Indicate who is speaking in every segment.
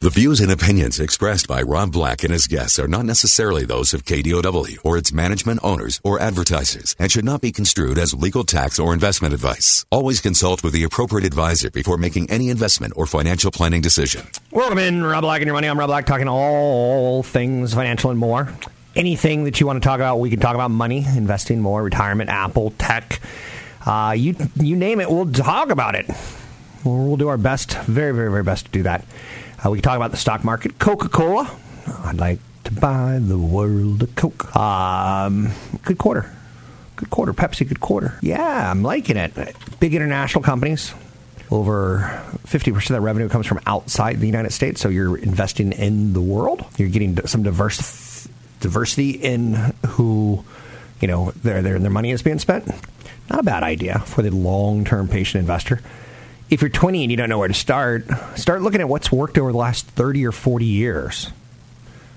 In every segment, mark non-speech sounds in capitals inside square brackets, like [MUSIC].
Speaker 1: The views and opinions expressed by Rob Black and his guests are not necessarily those of KDOW or its management owners or advertisers and should not be construed as legal tax or investment advice. Always consult with the appropriate advisor before making any investment or financial planning decision.
Speaker 2: Welcome in, Rob Black and your money. I'm Rob Black, talking all things financial and more. Anything that you want to talk about, we can talk about money, investing more, retirement, Apple, tech. Uh, you you name it, we'll talk about it. We'll, we'll do our best, very, very, very best to do that. Uh, we can talk about the stock market. Coca Cola. I'd like to buy the world of Coke. Um, good quarter. Good quarter. Pepsi, good quarter. Yeah, I'm liking it. Big international companies. Over 50% of their revenue comes from outside the United States, so you're investing in the world. You're getting some diverse, diversity in who, you know, their, their, their money is being spent. Not a bad idea for the long term patient investor if you're 20 and you don't know where to start, start looking at what's worked over the last 30 or 40 years.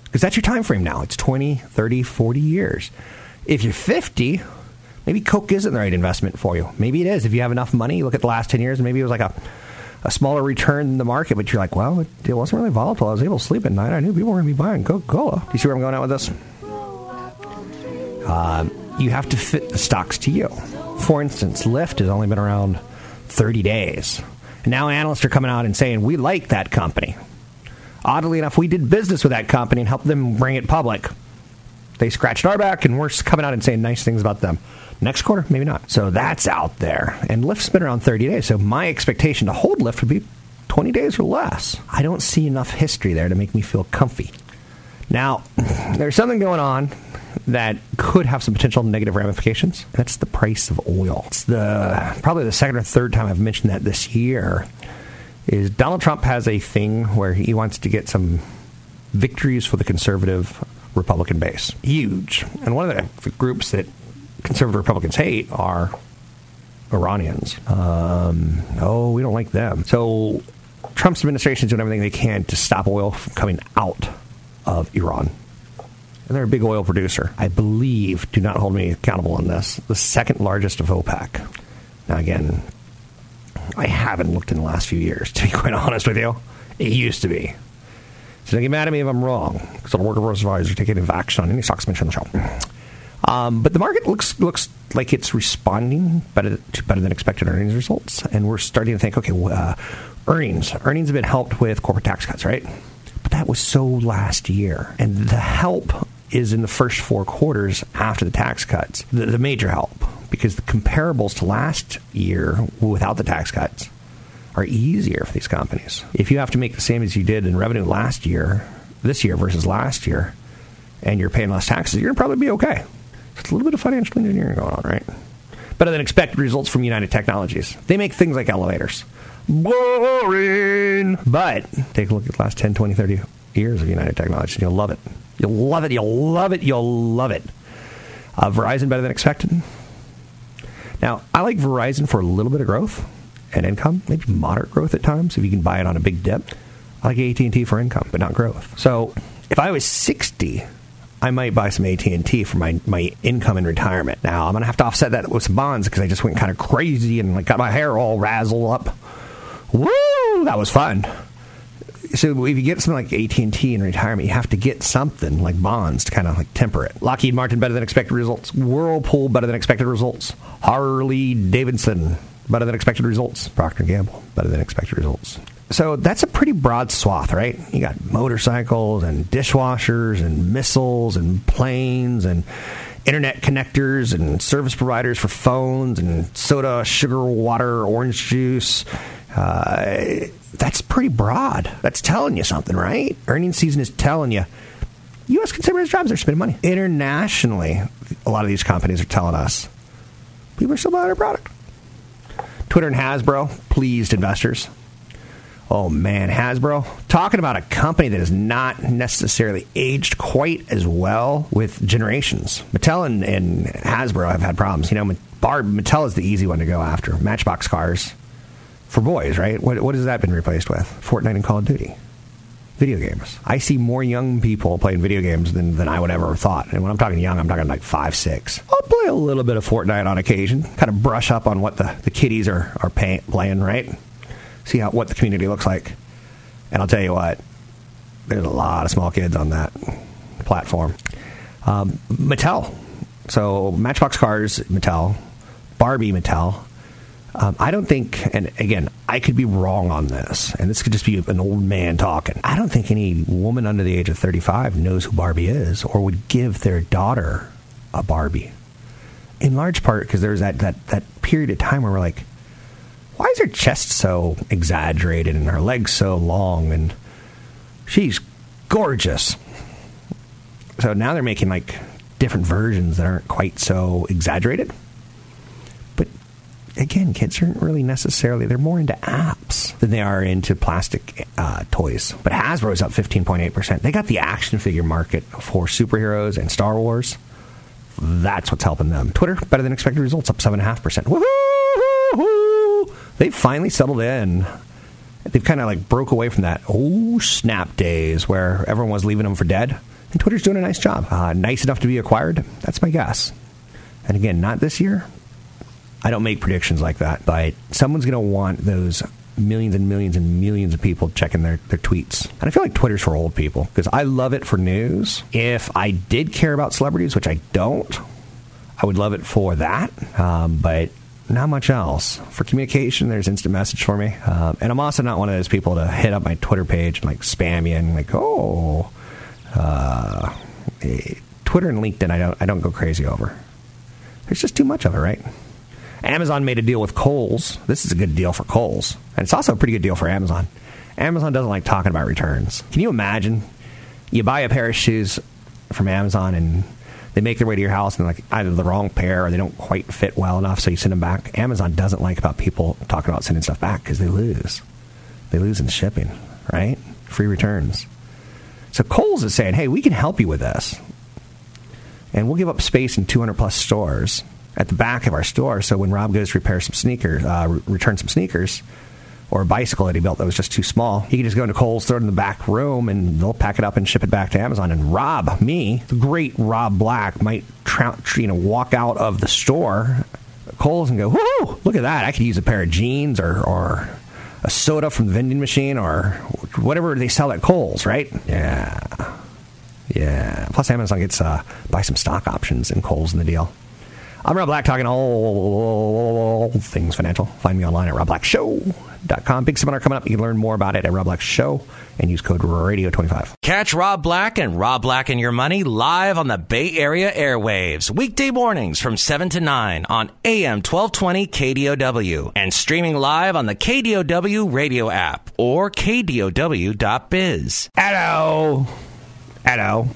Speaker 2: Because that's your time frame now. It's 20, 30, 40 years. If you're 50, maybe Coke isn't the right investment for you. Maybe it is. If you have enough money, look at the last 10 years, and maybe it was like a, a smaller return in the market, but you're like, well, it, it wasn't really volatile. I was able to sleep at night. I knew people were going to be buying Coca Cola. Do you see where I'm going at with this? Uh, you have to fit the stocks to you. For instance, Lyft has only been around 30 days. And now analysts are coming out and saying, we like that company. Oddly enough, we did business with that company and helped them bring it public. They scratched our back, and we're coming out and saying nice things about them. Next quarter, maybe not. So that's out there. And Lyft's been around 30 days. So my expectation to hold Lyft would be 20 days or less. I don't see enough history there to make me feel comfy. Now, [LAUGHS] there's something going on that could have some potential negative ramifications. That's the price of oil. It's the probably the second or third time I've mentioned that this year. Is Donald Trump has a thing where he wants to get some victories for the conservative Republican base. Huge. And one of the groups that conservative Republicans hate are Iranians. Um, oh, we don't like them. So Trump's administration is doing everything they can to stop oil from coming out of Iran and they're a big oil producer. I believe, do not hold me accountable on this, the second largest of OPEC. Now, again, I haven't looked in the last few years, to be [LAUGHS] quite honest with you. It used to be. So don't get mad at me if I'm wrong, because I'm a worker advisor taking action on any stocks mentioned on the show. Um, but the market looks looks like it's responding better to better than expected earnings results, and we're starting to think, okay, uh, earnings earnings have been helped with corporate tax cuts, right? But that was so last year, and the help is in the first four quarters after the tax cuts, the, the major help, because the comparables to last year without the tax cuts are easier for these companies. If you have to make the same as you did in revenue last year, this year versus last year, and you're paying less taxes, you're probably be okay. It's a little bit of financial engineering going on, right? Better than expected results from United Technologies. They make things like elevators. Boring! But take a look at the last 10, 20, 30 years of United Technologies, and you'll love it. You'll love it. You'll love it. You'll love it. Uh, Verizon better than expected. Now, I like Verizon for a little bit of growth and income, maybe moderate growth at times if you can buy it on a big dip. I like AT&T for income, but not growth. So, if I was 60, I might buy some AT&T for my, my income in retirement. Now, I'm going to have to offset that with some bonds because I just went kind of crazy and like got my hair all razzled up. Woo! That was fun so if you get something like AT and T in retirement, you have to get something like bonds to kind of like temper it. Lockheed Martin better than expected results. Whirlpool better than expected results. Harley Davidson better than expected results. Procter Gamble better than expected results. So that's a pretty broad swath, right? You got motorcycles and dishwashers and missiles and planes and internet connectors and service providers for phones and soda, sugar, water, orange juice. Uh, that's pretty broad. That's telling you something, right? Earnings season is telling you. U.S. consumers' jobs are spending money. Internationally, a lot of these companies are telling us people are still buying our product. Twitter and Hasbro pleased investors. Oh man, Hasbro. Talking about a company that has not necessarily aged quite as well with generations. Mattel and, and Hasbro have had problems. You know, Barb, Mattel is the easy one to go after. Matchbox cars for boys, right? What, what has that been replaced with? Fortnite and Call of Duty. Video games. I see more young people playing video games than, than I would ever have thought. And when I'm talking young, I'm talking like five, six. I'll play a little bit of Fortnite on occasion, kind of brush up on what the, the kiddies are, are pay, playing, right? see how what the community looks like. And I'll tell you what, there's a lot of small kids on that platform. Um, Mattel, so Matchbox Cars, Mattel, Barbie, Mattel. Um, I don't think, and again, I could be wrong on this, and this could just be an old man talking. I don't think any woman under the age of 35 knows who Barbie is or would give their daughter a Barbie. In large part because there's that, that, that period of time where we're like, why is her chest so exaggerated and her legs so long? And she's gorgeous. So now they're making like different versions that aren't quite so exaggerated. Again, kids aren't really necessarily, they're more into apps than they are into plastic uh, toys. But Hasbro's up 15.8%. They got the action figure market for superheroes and Star Wars. That's what's helping them. Twitter, better than expected results, up 7.5%. Woohoo! they finally settled in. They've kind of like broke away from that oh snap days where everyone was leaving them for dead. And Twitter's doing a nice job. Uh, nice enough to be acquired. That's my guess. And again, not this year. I don't make predictions like that, but someone's going to want those millions and millions and millions of people checking their, their tweets. And I feel like Twitter's for old people because I love it for news. If I did care about celebrities, which I don't, I would love it for that. Um, but not much else. For communication, there's instant message for me. Um, and I'm also not one of those people to hit up my Twitter page and like spam you and like, oh, uh, eh, Twitter and LinkedIn, I don't, I don't go crazy over. There's just too much of it, right? Amazon made a deal with Kohl's. This is a good deal for Kohl's. And it's also a pretty good deal for Amazon. Amazon doesn't like talking about returns. Can you imagine? You buy a pair of shoes from Amazon and they make their way to your house and they're like either the wrong pair or they don't quite fit well enough, so you send them back. Amazon doesn't like about people talking about sending stuff back because they lose. They lose in shipping, right? Free returns. So Kohl's is saying, hey, we can help you with this. And we'll give up space in 200 plus stores at the back of our store. So when Rob goes to repair some sneakers, uh, return some sneakers, or a bicycle that he built that was just too small. He could just go into Kohl's, throw it in the back room, and they'll pack it up and ship it back to Amazon. And Rob, me, the great Rob Black, might tra- you know walk out of the store, Kohl's, and go, "Whoo! Look at that! I could use a pair of jeans or or." A soda from the vending machine or whatever they sell at Kohl's, right? Yeah. Yeah. Plus, Amazon gets uh, buy some stock options in Kohl's in the deal. I'm Rob Black, talking all things financial. Find me online at robblackshow.com. Big seminar coming up. You can learn more about it at Rob Black Show and use code Radio25.
Speaker 3: Catch Rob Black and Rob Black and Your Money live on the Bay Area airwaves, weekday mornings from 7 to 9 on AM 1220 KDOW and streaming live on the KDOW radio app or KDOW.biz.
Speaker 2: Hello. Hello.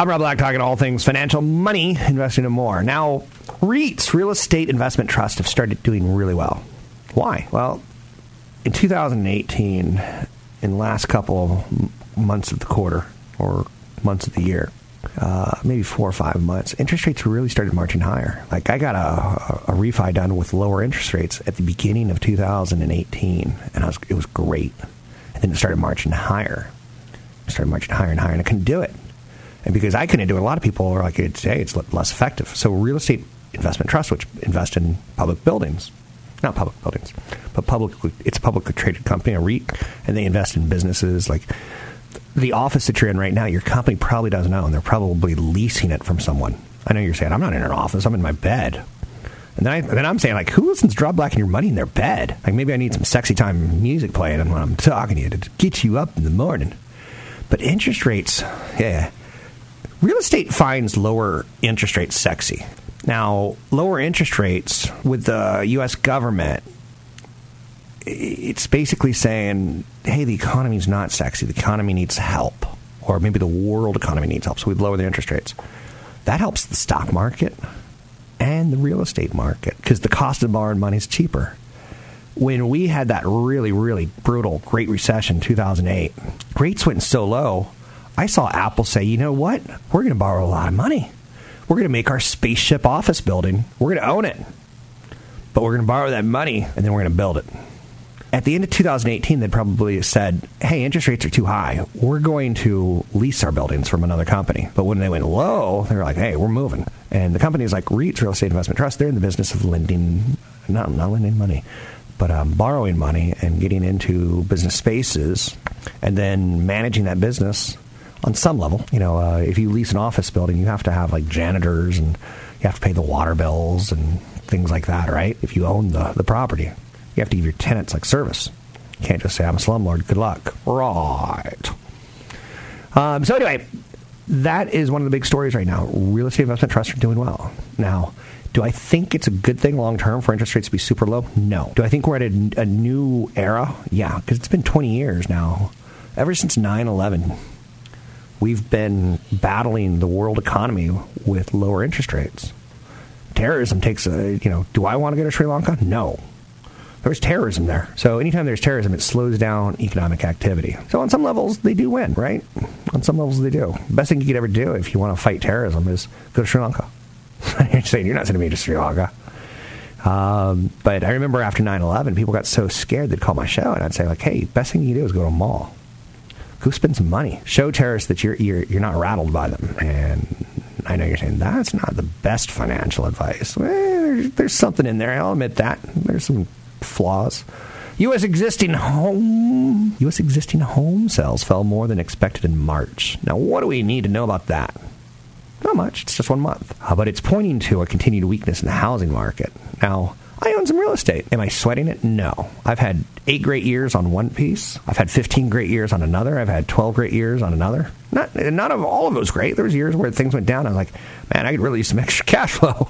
Speaker 2: I'm Rob Black, talking all things financial, money, investing, and more. Now, REITs, real estate investment trusts, have started doing really well. Why? Well, in 2018, in the last couple of months of the quarter or months of the year, uh, maybe four or five months, interest rates really started marching higher. Like I got a, a, refi done with lower interest rates at the beginning of 2018, and was, it was great. And then it started marching higher. It started marching higher and higher, and I couldn't do it. And because I couldn't do it, a lot of people are like, hey, it's less effective. So real estate investment trust, which invest in public buildings, not public buildings, but publicly, it's a publicly traded company, a REIT, and they invest in businesses like the office that you're in right now. Your company probably doesn't own; they're probably leasing it from someone. I know you're saying, I'm not in an office; I'm in my bed. And then, I, then I'm saying, like, who listens to Rob Black and your money in their bed? Like, maybe I need some sexy time music playing when I'm talking to you to get you up in the morning. But interest rates, yeah, Real estate finds lower interest rates sexy. Now, lower interest rates with the U.S. government, it's basically saying, hey, the economy's not sexy. The economy needs help. Or maybe the world economy needs help. So we lower the interest rates. That helps the stock market and the real estate market because the cost of borrowing money is cheaper. when we had that really, really brutal Great Recession, 2008, rates went so low. I saw Apple say, you know what? We're going to borrow a lot of money. We're going to make our spaceship office building. We're going to own it. But we're going to borrow that money and then we're going to build it. At the end of 2018, they'd probably said, hey, interest rates are too high. We're going to lease our buildings from another company. But when they went low, they were like, hey, we're moving. And the companies like REITs, Real Estate Investment Trust, they're in the business of lending, not, not lending money, but um, borrowing money and getting into business spaces and then managing that business on some level. You know, uh, if you lease an office building, you have to have like janitors and you have to pay the water bills and things like that, right? If you own the, the property, you have to give your tenants like service. You can't just say, I'm a slumlord, good luck. Right. Um, so, anyway, that is one of the big stories right now. Real estate investment trusts are doing well. Now, do I think it's a good thing long term for interest rates to be super low? No. Do I think we're at a, a new era? Yeah, because it's been 20 years now. Ever since 9 11, we've been battling the world economy with lower interest rates. Terrorism takes a, you know, do I want to go to Sri Lanka? No. There's terrorism there. So anytime there's terrorism, it slows down economic activity. So on some levels, they do win, right? On some levels, they do. Best thing you could ever do if you want to fight terrorism is go to Sri Lanka. [LAUGHS] you're saying you're not sending me to Sri Lanka. Um, but I remember after 9-11, people got so scared they'd call my show, and I'd say, like, hey, best thing you can do is go to a mall. Go spend some money. Show terrorists that you're, you're, you're not rattled by them. And I know you're saying that's not the best financial advice. Well, there's, there's something in there. I'll admit that. There's some flaws. U.S. existing home U.S. existing home sales fell more than expected in March. Now, what do we need to know about that? Not much. It's just one month. Uh, but it's pointing to a continued weakness in the housing market. Now, I own some real estate. Am I sweating it? No. I've had eight great years on one piece. I've had 15 great years on another. I've had 12 great years on another. Not none of all of those great. There was years where things went down. I'm like, man, I could really use some extra [LAUGHS] cash flow.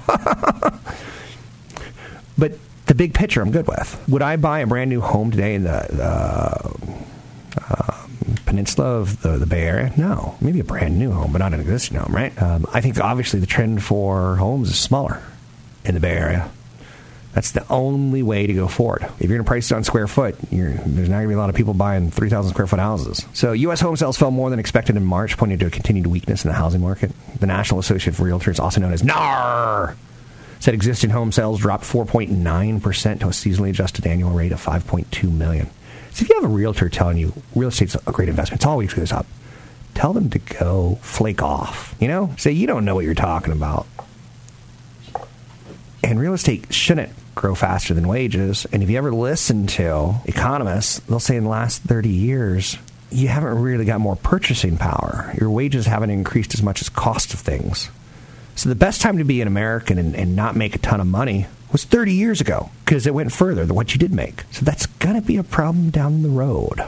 Speaker 2: but the big picture, I'm good with. Would I buy a brand new home today in the, the uh, peninsula of the, the Bay Area? No. Maybe a brand new home, but not an existing home, right? Um, I think obviously the trend for homes is smaller in the Bay Area. That's the only way to go forward. If you're going to price it on square foot, there's not going to be a lot of people buying 3,000 square foot houses. So, U.S. home sales fell more than expected in March, pointing to a continued weakness in the housing market. The National Association of Realtors, also known as NAR, said existing home sales dropped 4.9% to a seasonally adjusted annual rate of 5.2 million. So, if you have a realtor telling you real estate's a great investment, it always goes up, tell them to go flake off. You know, say you don't know what you're talking about. And real estate shouldn't grow faster than wages. And if you ever listen to economists, they'll say in the last 30 years, you haven't really got more purchasing power. Your wages haven't increased as much as cost of things. So the best time to be an American and, and not make a ton of money was 30 years ago because it went further than what you did make. So that's going to be a problem down the road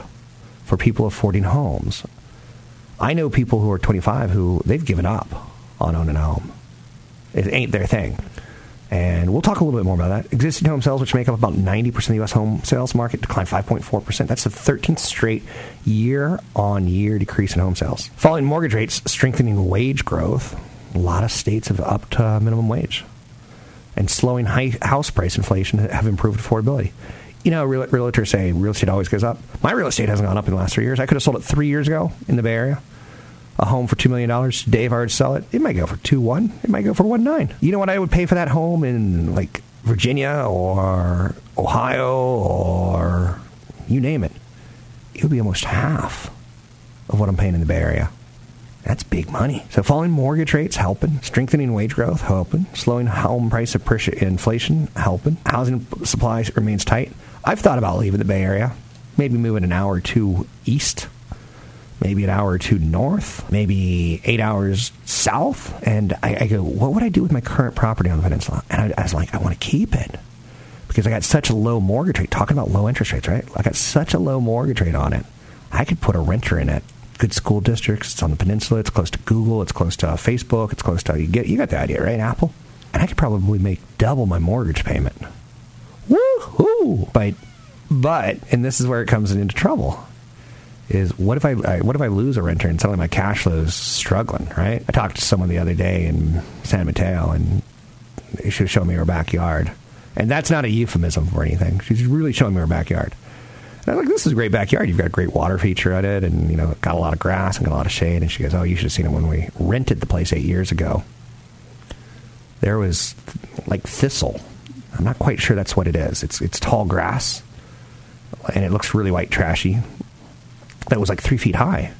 Speaker 2: for people affording homes. I know people who are 25 who they've given up on owning a home. It ain't their thing. And we'll talk a little bit more about that. Existing home sales, which make up about 90% of the U.S. home sales market, declined 5.4%. That's the 13th straight year on year decrease in home sales. Falling mortgage rates, strengthening wage growth. A lot of states have upped uh, minimum wage. And slowing house price inflation have improved affordability. You know, real, realtors say real estate always goes up. My real estate hasn't gone up in the last three years. I could have sold it three years ago in the Bay Area a home for two million dollars today if I were to sell it, it might go for two one. It might go for one nine. You know what I would pay for that home in like Virginia or Ohio or you name it? It would be almost half of what I'm paying in the Bay Area. That's big money. So falling mortgage rates helping, strengthening wage growth helping, slowing home price appreciation, inflation helping, housing supply remains tight. I've thought about leaving the Bay Area, maybe moving an hour or two east maybe an hour or two north, maybe eight hours south. And I, I go, what would I do with my current property on the peninsula? And I, I was like, I want to keep it because I got such a low mortgage rate. Talking about low interest rates, right? I got such a low mortgage rate on it. I could put a renter in it. Good school districts. It's on the peninsula. It's close to Google. It's close to Facebook. It's close to you get you got the idea, right? Apple. And I could probably make double my mortgage payment. Woo-hoo! But but and this is where it comes into trouble is what if I, what if I lose a renter and suddenly my cash flow is struggling, right? I talked to someone the other day in San Mateo and she was showing me her backyard. And that's not a euphemism for anything. She's really showing me her backyard. And I was like, this is a great backyard. You've got a great water feature at it, and you know, got a lot of grass and got a lot of shade. And she goes, oh, you should have seen it when we rented the place eight years ago. There was like thistle. I'm not quite sure that's what it is. It's it's tall grass, and it looks really white trashy. That was like three feet high,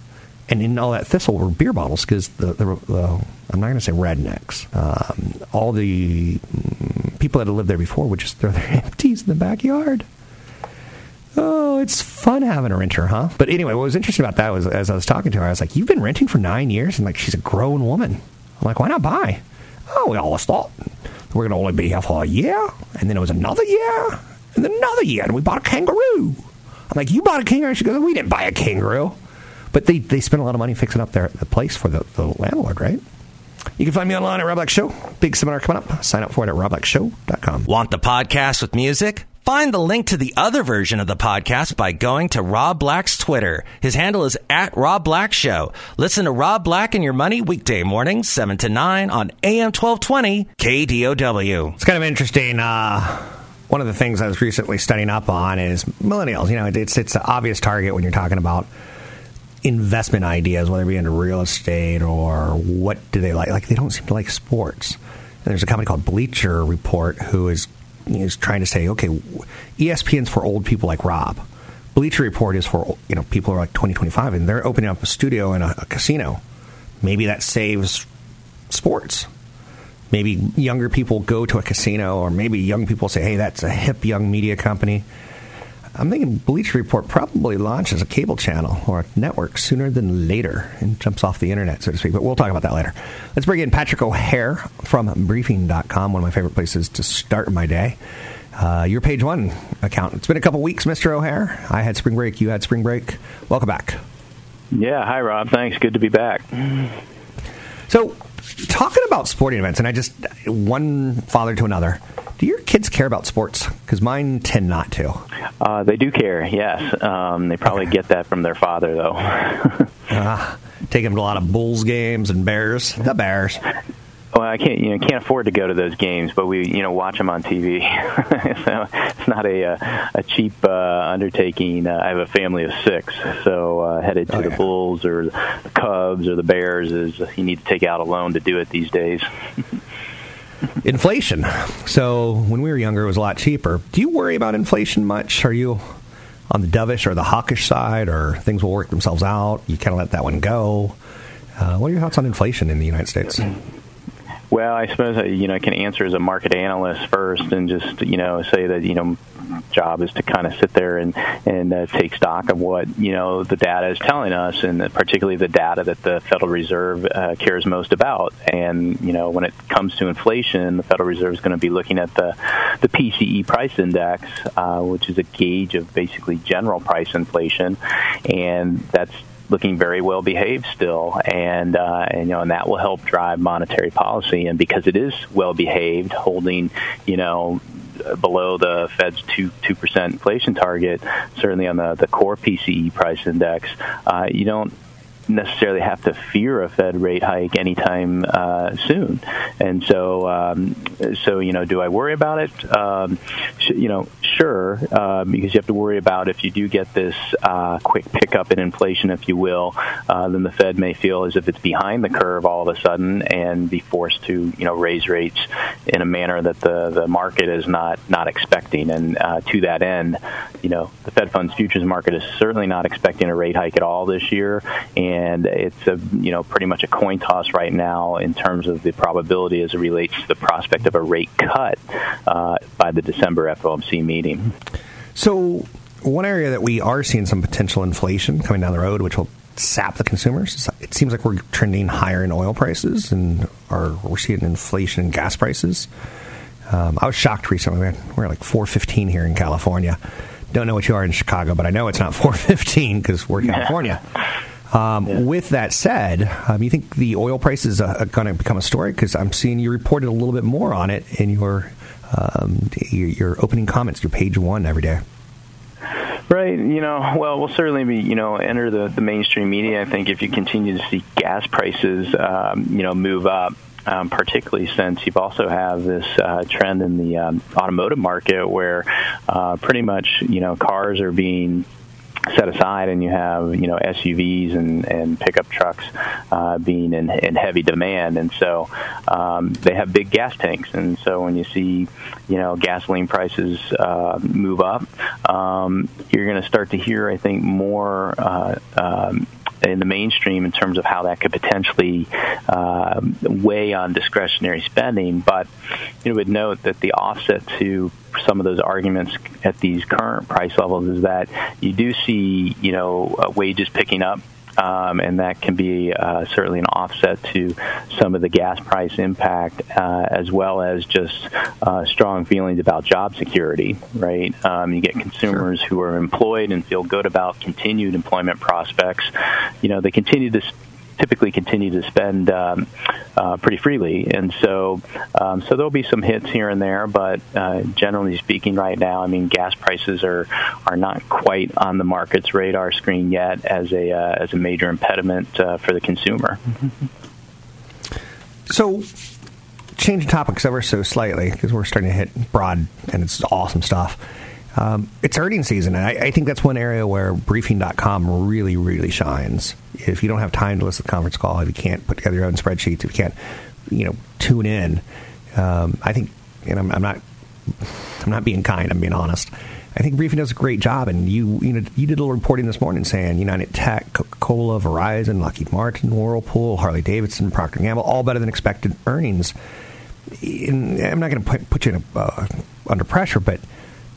Speaker 2: and in all that thistle were beer bottles because the, the, the I'm not going to say rednecks. Um, all the mm, people that had lived there before would just throw their [LAUGHS] empties in the backyard. Oh, it's fun having a renter, huh? But anyway, what was interesting about that was as I was talking to her, I was like, "You've been renting for nine years, and like she's a grown woman." I'm like, "Why not buy?" Oh, we always thought we're going to only be here for a year, and then it was another year, and then another year, and we bought a kangaroo. I'm like, "You bought a kangaroo?" She goes, "We didn't buy a kangaroo." But they, they spent a lot of money fixing up their the place for the, the landlord, right? You can find me online at Rob Black Show. Big seminar coming up. Sign up for it at robblackshow.com.
Speaker 3: Want the podcast with music? Find the link to the other version of the podcast by going to Rob Black's Twitter. His handle is at Rob Black Show. Listen to Rob Black and Your Money weekday mornings, 7 to 9 on AM 1220 KDOW.
Speaker 2: It's kind of interesting. Uh, one of the things I was recently studying up on is millennials. You know, it's, it's an obvious target when you're talking about investment ideas, whether it be into real estate or what do they like. Like, they don't seem to like sports. And there's a company called Bleacher Report who is is trying to say, okay, ESPN's for old people like Rob. Bleacher Report is for you know people who are like 20, 25, and they're opening up a studio in a, a casino. Maybe that saves sports. Maybe younger people go to a casino, or maybe young people say, "Hey, that's a hip young media company." I'm thinking Bleacher Report probably launches a cable channel or a network sooner than later and jumps off the internet, so to speak. But we'll talk about that later. Let's bring in Patrick O'Hare from Briefing.com, one of my favorite places to start my day. Uh, your page one account. It's been a couple weeks, Mr. O'Hare. I had spring break. You had spring break. Welcome back.
Speaker 4: Yeah. Hi, Rob. Thanks. Good to be back.
Speaker 2: So, talking about sporting events, and I just one father to another. Do your kids care about sports? Because mine tend not to.
Speaker 4: Uh, they do care, yes. Um, they probably get that from their father, though.
Speaker 2: uh, [LAUGHS] take them to a lot of Bulls games and Bears. The Bears.
Speaker 4: Well, I can't, you know, can't afford to go to those games, but we, you know, watch them on TV. [LAUGHS] so it's not a uh, a cheap uh, undertaking. Uh, I have a family of six, so uh, headed to oh, yeah. the Bulls or the Cubs or the Bears is you need to take out a loan to do it these days. [LAUGHS]
Speaker 2: inflation. So when we were younger, it was a lot cheaper. Do you worry about inflation much? Are you on the dovish or the hawkish side, or things will work themselves out? You kind of let that one go. Uh, what are your thoughts on inflation in the United States? [CLEARS THROAT]
Speaker 4: Well, I suppose I, you know I can answer as a market analyst first, and just you know say that you know job is to kind of sit there and and uh, take stock of what you know the data is telling us, and particularly the data that the Federal Reserve uh, cares most about. And you know when it comes to inflation, the Federal Reserve is going to be looking at the the PCE price index, uh, which is a gauge of basically general price inflation, and that's looking very well behaved still, and uh, and you know, and that will help drive monetary policy. And because it is well behaved, holding you know below the Fed's two two percent inflation target, certainly on the the core PCE price index, uh, you don't necessarily have to fear a Fed rate hike anytime uh, soon. And so, um, so you know, do I worry about it? Um, sh- you know, sure, uh, because you have to worry about if you do get this uh, quick pickup in inflation, if you will, uh, then the Fed may feel as if it's behind the curve all of a sudden and be forced to you know raise rates in a manner that the the market is not not expecting. And uh, to that end, you know, the Fed funds futures market is certainly not expecting a rate hike at all this year, and and it's a you know pretty much a coin toss right now in terms of the probability as it relates to the prospect of a rate cut uh, by the December FOMC meeting.
Speaker 2: So, one area that we are seeing some potential inflation coming down the road, which will sap the consumers. It seems like we're trending higher in oil prices, and are we're seeing inflation in gas prices. Um, I was shocked recently. We're like 415 here in California. Don't know what you are in Chicago, but I know it's not [LAUGHS] 415 because we're [LAUGHS] California. Um, yeah. With that said, um, you think the oil price is uh, going to become a story? Because I'm seeing you reported a little bit more on it in your, um, your, your opening comments, your page one every day.
Speaker 4: Right. You know, well, we'll certainly be, you know, enter the, the mainstream media. I think if you continue to see gas prices, um, you know, move up, um, particularly since you've also have this uh, trend in the um, automotive market where uh, pretty much, you know, cars are being set aside and you have you know SUVs and, and pickup trucks uh, being in, in heavy demand. And so um, they have big gas tanks. And so when you see you know gasoline prices uh, move up um, you're going to start to hear I think more uh, um, in the mainstream in terms of how that could potentially uh, weigh on discretionary spending. But you would note that the offset to some of those arguments at these current price levels is that you do see you know uh, wages picking up um, and that can be uh, certainly an offset to some of the gas price impact, uh, as well as just uh, strong feelings about job security. Right, um, you get consumers sure. who are employed and feel good about continued employment prospects. You know, they continue to typically continue to spend um, uh, pretty freely, and so um, so there'll be some hits here and there. But uh, generally speaking, right now, I mean, gas prices are are not quite on the market's radar screen yet as a uh, as a major impediment uh, for the consumer.
Speaker 2: So. Changing topics ever so slightly because we're starting to hit broad and it's awesome stuff. Um, it's earnings season, and I, I, think that's one area where briefing.com really, really shines. If you don't have time to listen to the conference call, if you can't put together your own spreadsheets, if you can't, you know, tune in, um, I think, and I'm, I'm, not, I'm not being kind. I'm being honest. I think briefing does a great job, and you, you know, you did a little reporting this morning saying United Tech, Coca-Cola, Verizon, Lockheed Martin, Whirlpool, Harley Davidson, Procter Gamble, all better than expected earnings. I'm not going to put, you a, uh, under pressure, but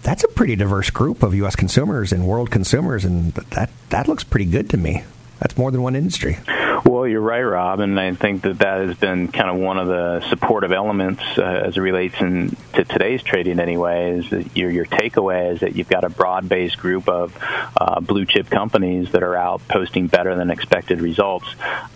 Speaker 2: that's a pretty diverse group of U.S. consumers and world consumers, and that that looks pretty good to me. That's more than one industry.
Speaker 4: Well, you're right, Rob, and I think that that has been kind of one of the supportive elements uh, as it relates in, to today's trading. Anyway, is that your your takeaway is that you've got a broad-based group of uh, blue chip companies that are out posting better than expected results.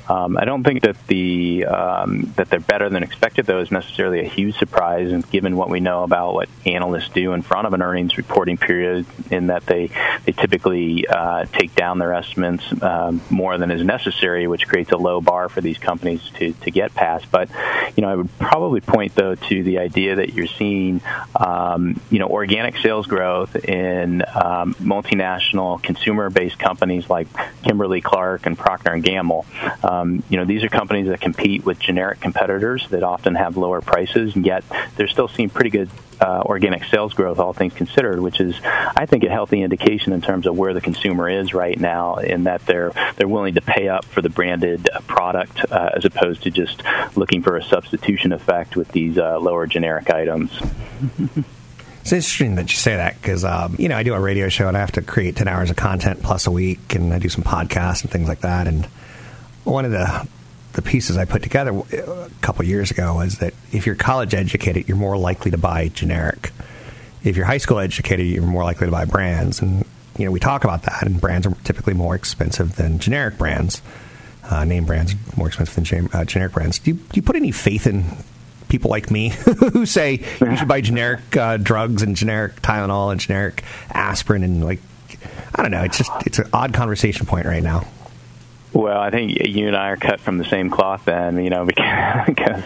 Speaker 4: Um, I don't think that the um, that they're better than expected, though, is necessarily a huge surprise, and given what we know about what analysts do in front of an earnings reporting period, in that they they typically uh, take down their estimates um, more than is necessary, which creates creates a low bar for these companies to, to get past. But, you know, I would probably point, though, to the idea that you're seeing, um, you know, organic sales growth in um, multinational consumer-based companies like Kimberly-Clark and Procter & Gamble. Um, you know, these are companies that compete with generic competitors that often have lower prices, and yet they're still seeing pretty good uh, organic sales growth, all things considered, which is, I think, a healthy indication in terms of where the consumer is right now, in that they're they're willing to pay up for the branded product uh, as opposed to just looking for a substitution effect with these uh, lower generic items. [LAUGHS]
Speaker 2: It's interesting that you say that because um, you know I do a radio show and I have to create ten hours of content plus a week, and I do some podcasts and things like that. And one of the the pieces I put together a couple years ago was that if you're college educated, you're more likely to buy generic. If you're high school educated, you're more likely to buy brands. And you know, we talk about that, and brands are typically more expensive than generic brands. Uh, name brands more expensive than uh, generic brands. Do you, do you put any faith in people like me [LAUGHS] who say you should buy generic uh, drugs and generic Tylenol and generic aspirin and like I don't know. It's just it's an odd conversation point right now.
Speaker 4: Well, I think you and I are cut from the same cloth then, you know, [LAUGHS] because,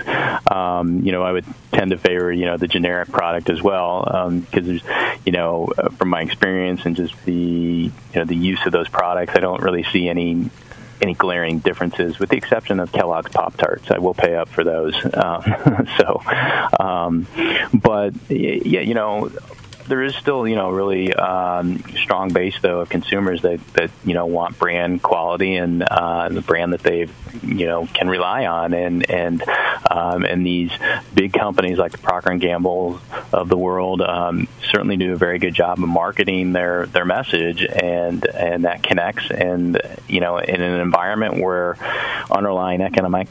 Speaker 4: um, you know, I would tend to favor, you know, the generic product as well, because um, there's, you know, uh, from my experience and just the, you know, the use of those products, I don't really see any any glaring differences, with the exception of Kellogg's Pop Tarts. I will pay up for those. Um, [LAUGHS] so, um, but yeah, you know, there is still, you know, really um, strong base though of consumers that that you know want brand quality and uh, the brand that they you know can rely on, and and um, and these big companies like the Procter and Gamble of the world um, certainly do a very good job of marketing their their message, and and that connects, and you know, in an environment where underlying economic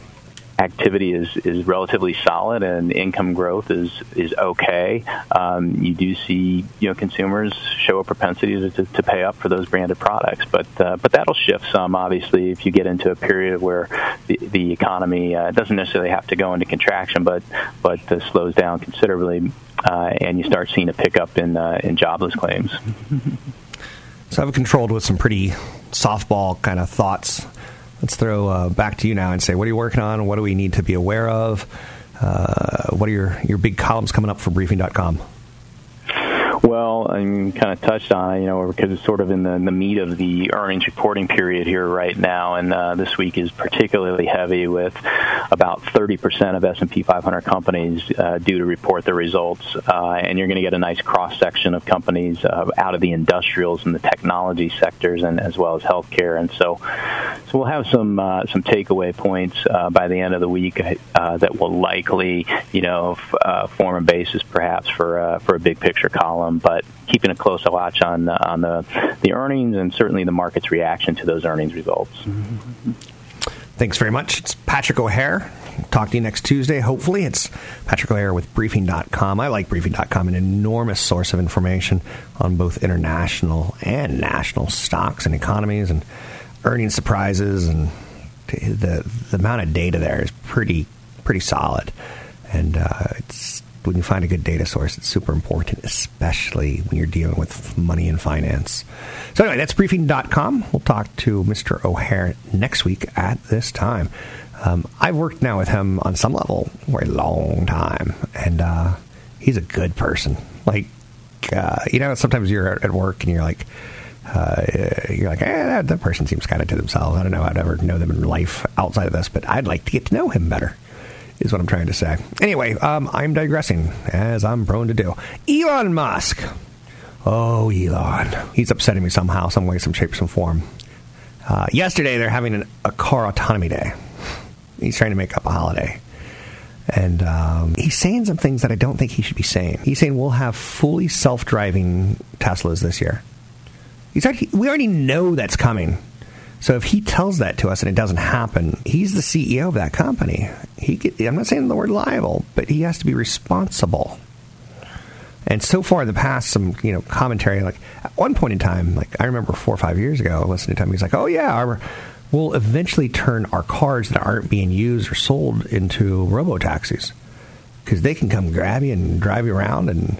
Speaker 4: activity is, is relatively solid and income growth is is okay. Um, you do see you know consumers show a propensity to, to pay up for those branded products, but uh, but that'll shift some obviously if you get into a period where the, the economy uh, doesn't necessarily have to go into contraction, but but uh, slows down considerably, uh, and you start seeing a pickup in uh, in jobless claims.
Speaker 2: So I've controlled with some pretty softball kind of thoughts. Let's throw uh, back to you now and say, what are you working on? What do we need to be aware of? Uh, what are your, your big columns coming up for briefing.com?
Speaker 4: Well, I kind of touched on it, you know, because it's sort of in the, the meat of the earnings reporting period here right now, and uh, this week is particularly heavy with about 30% of S&P 500 companies uh, due to report their results, uh, and you're going to get a nice cross section of companies uh, out of the industrials and the technology sectors, and as well as healthcare, and so so we'll have some uh, some takeaway points uh, by the end of the week that will likely, you know, f- form a basis perhaps for for a big picture column um, but keeping a close watch on on the the earnings and certainly the market's reaction to those earnings results.
Speaker 2: Thanks very much. It's Patrick O'Hare. Talk to you next Tuesday. Hopefully, it's Patrick O'Hare with Briefing.com. I like Briefing.com, an enormous source of information on both international and national stocks and economies and earnings surprises. And the the amount of data there is pretty pretty solid. And uh, it's when you find a good data source, it's super important, especially when you're dealing with money and finance. So, anyway, that's briefing.com. We'll talk to Mr. O'Hare next week at this time. Um, I've worked now with him on some level for a long time, and uh, he's a good person. Like, uh, you know, sometimes you're at work and you're like, uh, you're like, eh, that, that person seems kind of to themselves. I don't know. I'd ever know them in life outside of this, but I'd like to get to know him better is what I'm trying to say. Anyway, um, I'm digressing, as I'm prone to do. Elon Musk. Oh, Elon. He's upsetting me somehow, some way, some shape, some form. Uh, yesterday, they're having an, a car autonomy day. He's trying to make up a holiday. And um, he's saying some things that I don't think he should be saying. He's saying we'll have fully self driving Teslas this year. He's we already know that's coming. So if he tells that to us and it doesn't happen, he's the CEO of that company. He could, I'm not saying the word liable, but he has to be responsible. And so far in the past, some you know commentary like at one point in time, like I remember four or five years ago, listening to him, he's like, "Oh yeah, our, we'll eventually turn our cars that aren't being used or sold into robo taxis because they can come grab you and drive you around." And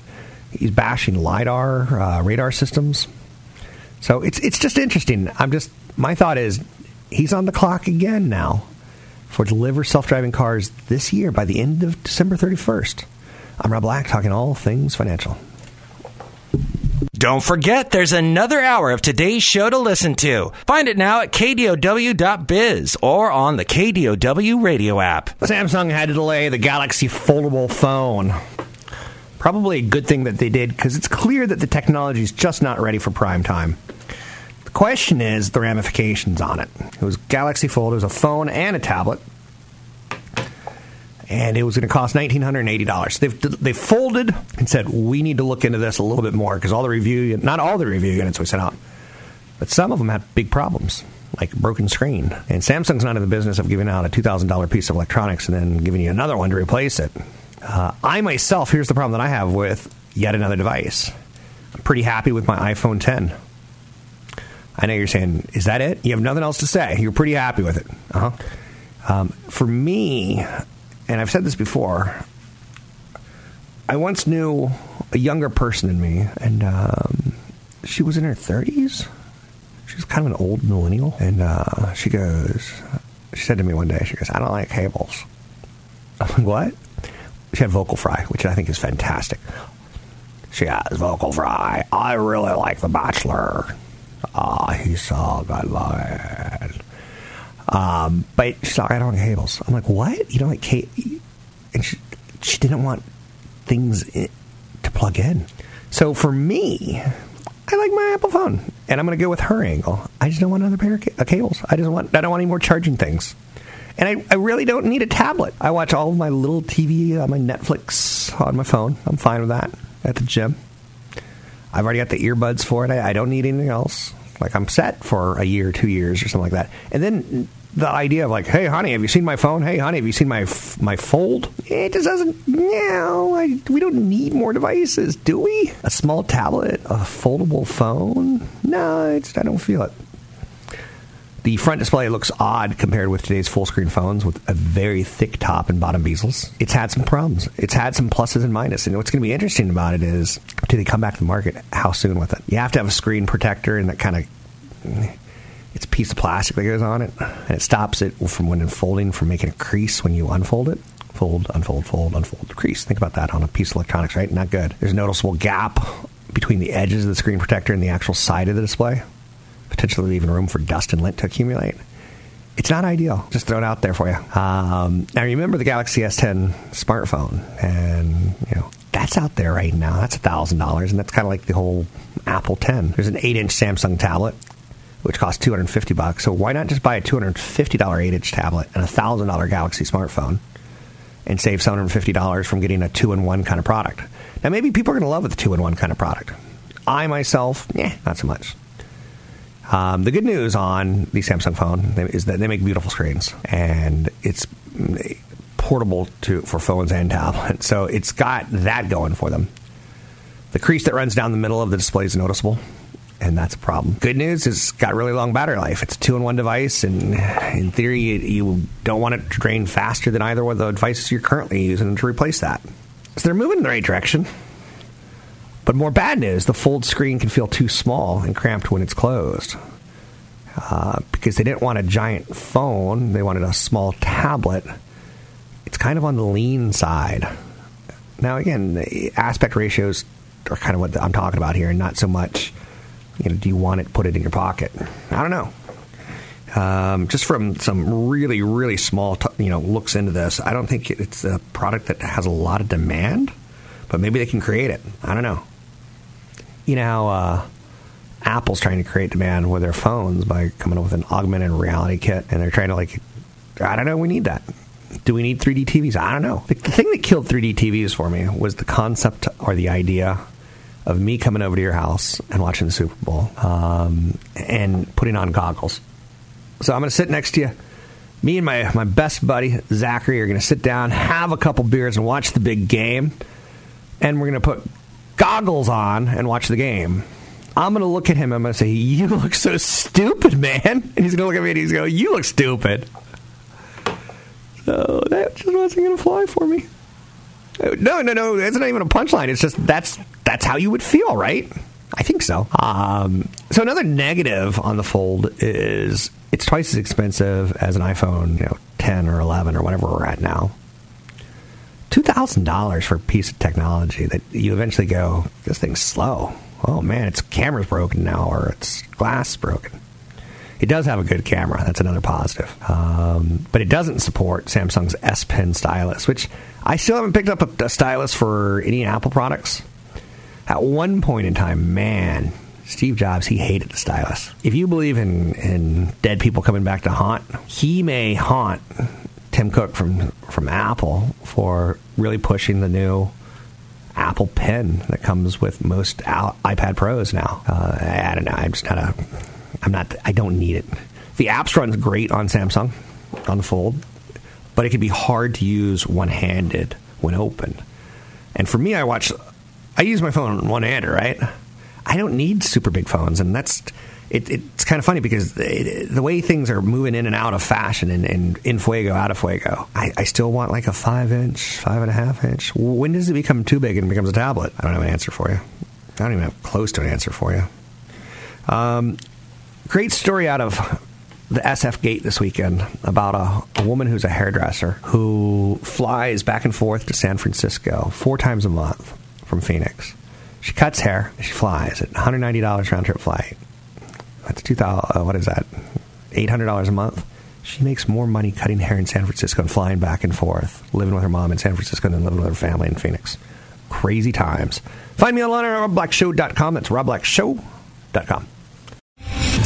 Speaker 2: he's bashing lidar uh, radar systems. So it's it's just interesting. I'm just my thought is he's on the clock again now for deliver self-driving cars this year by the end of December 31st. I'm Rob Black talking all things financial.
Speaker 3: Don't forget, there's another hour of today's show to listen to. Find it now at kdow.biz or on the KDOW radio app.
Speaker 2: Samsung had to delay the Galaxy foldable phone. Probably a good thing that they did because it's clear that the technology is just not ready for prime time question is the ramifications on it. It was Galaxy Fold. It was a phone and a tablet. And it was going to cost $1,980. They've, they folded and said, we need to look into this a little bit more because all the review, not all the review units we sent out, but some of them had big problems, like broken screen. And Samsung's not in the business of giving out a $2,000 piece of electronics and then giving you another one to replace it. Uh, I myself, here's the problem that I have with yet another device. I'm pretty happy with my iPhone 10. I know you're saying, is that it? You have nothing else to say. You're pretty happy with it. Uh-huh. Um, for me, and I've said this before, I once knew a younger person than me, and um, she was in her 30s. She was kind of an old millennial. And uh, she goes, she said to me one day, she goes, I don't like cables. I'm like, what? She had vocal fry, which I think is fantastic. She has vocal fry. I really like The Bachelor. Ah, he's so good looking. Um, but she's like, I don't like cables. I'm like, what? You don't like cable? And she, she didn't want things in, to plug in. So for me, I like my Apple phone, and I'm going to go with her angle. I just don't want another pair of ca- cables. I just want. I don't want any more charging things. And I, I really don't need a tablet. I watch all of my little TV on my Netflix on my phone. I'm fine with that at the gym. I've already got the earbuds for it. I, I don't need anything else. Like I'm set for a year, two years, or something like that. And then the idea of like, hey, honey, have you seen my phone? Hey, honey, have you seen my my fold? It just doesn't. No, I, we don't need more devices, do we? A small tablet, a foldable phone? No, I don't feel it. The front display looks odd compared with today's full screen phones with a very thick top and bottom bezels. It's had some problems. It's had some pluses and minuses. And what's going to be interesting about it is do they come back to the market? How soon with it? You have to have a screen protector and that kind of it's a piece of plastic that goes on it and it stops it from when unfolding from making a crease when you unfold it. Fold, unfold, fold, unfold, crease. Think about that on a piece of electronics, right? Not good. There's a noticeable gap between the edges of the screen protector and the actual side of the display potentially leaving room for dust and lint to accumulate. It's not ideal. Just throw it out there for you. Um, now remember the Galaxy S10 smartphone, and you know that's out there right now. That's thousand dollars, and that's kind of like the whole Apple 10. There's an eight-inch Samsung tablet, which costs 250 bucks. So why not just buy a 250 dollar eight-inch tablet and a thousand dollar Galaxy smartphone, and save 750 dollars from getting a two-in-one kind of product? Now maybe people are going to love the two-in-one kind of product. I myself, yeah, not so much. Um, the good news on the Samsung phone is that they make beautiful screens, and it's portable to for phones and tablets. So it's got that going for them. The crease that runs down the middle of the display is noticeable, and that's a problem. Good news is it's got really long battery life. It's a two-in-one device, and in theory, you don't want it to drain faster than either one of the devices you're currently using to replace that. So they're moving in the right direction. But more bad news, the fold screen can feel too small and cramped when it's closed. Uh, because they didn't want a giant phone, they wanted a small tablet. It's kind of on the lean side. Now, again, the aspect ratios are kind of what I'm talking about here, and not so much, you know, do you want it, put it in your pocket? I don't know. Um, just from some really, really small, t- you know, looks into this, I don't think it's a product that has a lot of demand, but maybe they can create it. I don't know you know how uh, Apple's trying to create demand with their phones by coming up with an augmented reality kit, and they're trying to like, I don't know, we need that. Do we need 3D TVs? I don't know. The, thing that killed 3D TVs for me was the concept or the idea of me coming over to your house and watching the Super Bowl um, and putting on goggles. So I'm going to sit next to you. Me and my, my best buddy, Zachary, are going to sit down, have a couple beers, and watch the big game. And we're going to put goggles on and watch the game. I'm going to look at him. I'm going to say, "You look so stupid, man." And he's going to look at me and he's going, "You look stupid." So that just wasn't going to fly for me. No, no, no. That's not even a punchline. It's just that's that's how you would feel, right? I think so. Um, so another negative on the Fold is it's twice as expensive as an iPhone, you know, 10 or 11 or whatever we're at now two thousand dollars for a piece of technology that you eventually go, this thing's slow. Oh man, its camera's broken now, or its glass broken. It does have a good camera. That's another positive. Um, but it doesn't support Samsung's S Pen stylus, which I still haven't picked up a, a stylus for any Apple products. At one point in time, man, Steve Jobs, he hated the stylus. If you believe in, in dead people coming back to haunt, he may haunt Tim Cook from from Apple for really pushing the new Apple Pen that comes with most iPad Pros now. Uh, I don't know. I'm just not a. I'm not. I don't need it. The apps runs great on Samsung on Fold, but it can be hard to use one handed when open. And for me, I watch. I use my phone one handed, right? I don't need super big phones, and that's it, it's kind of funny because the way things are moving in and out of fashion and, and in fuego, out of fuego, I, I, still want like a five inch, five and a half inch. When does it become too big and becomes a tablet? I don't have an answer for you. I don't even have close to an answer for you. Um, great story out of the SF Gate this weekend about a, a, woman who's a hairdresser who flies back and forth to San Francisco four times a month from Phoenix. She cuts hair, she flies at $190 round trip flight. That's two thousand. Uh, what is that? Eight hundred dollars a month. She makes more money cutting hair in San Francisco and flying back and forth, living with her mom in San Francisco than living with her family in Phoenix. Crazy times. Find me online at robblackshow.com. That's robblackshow.com.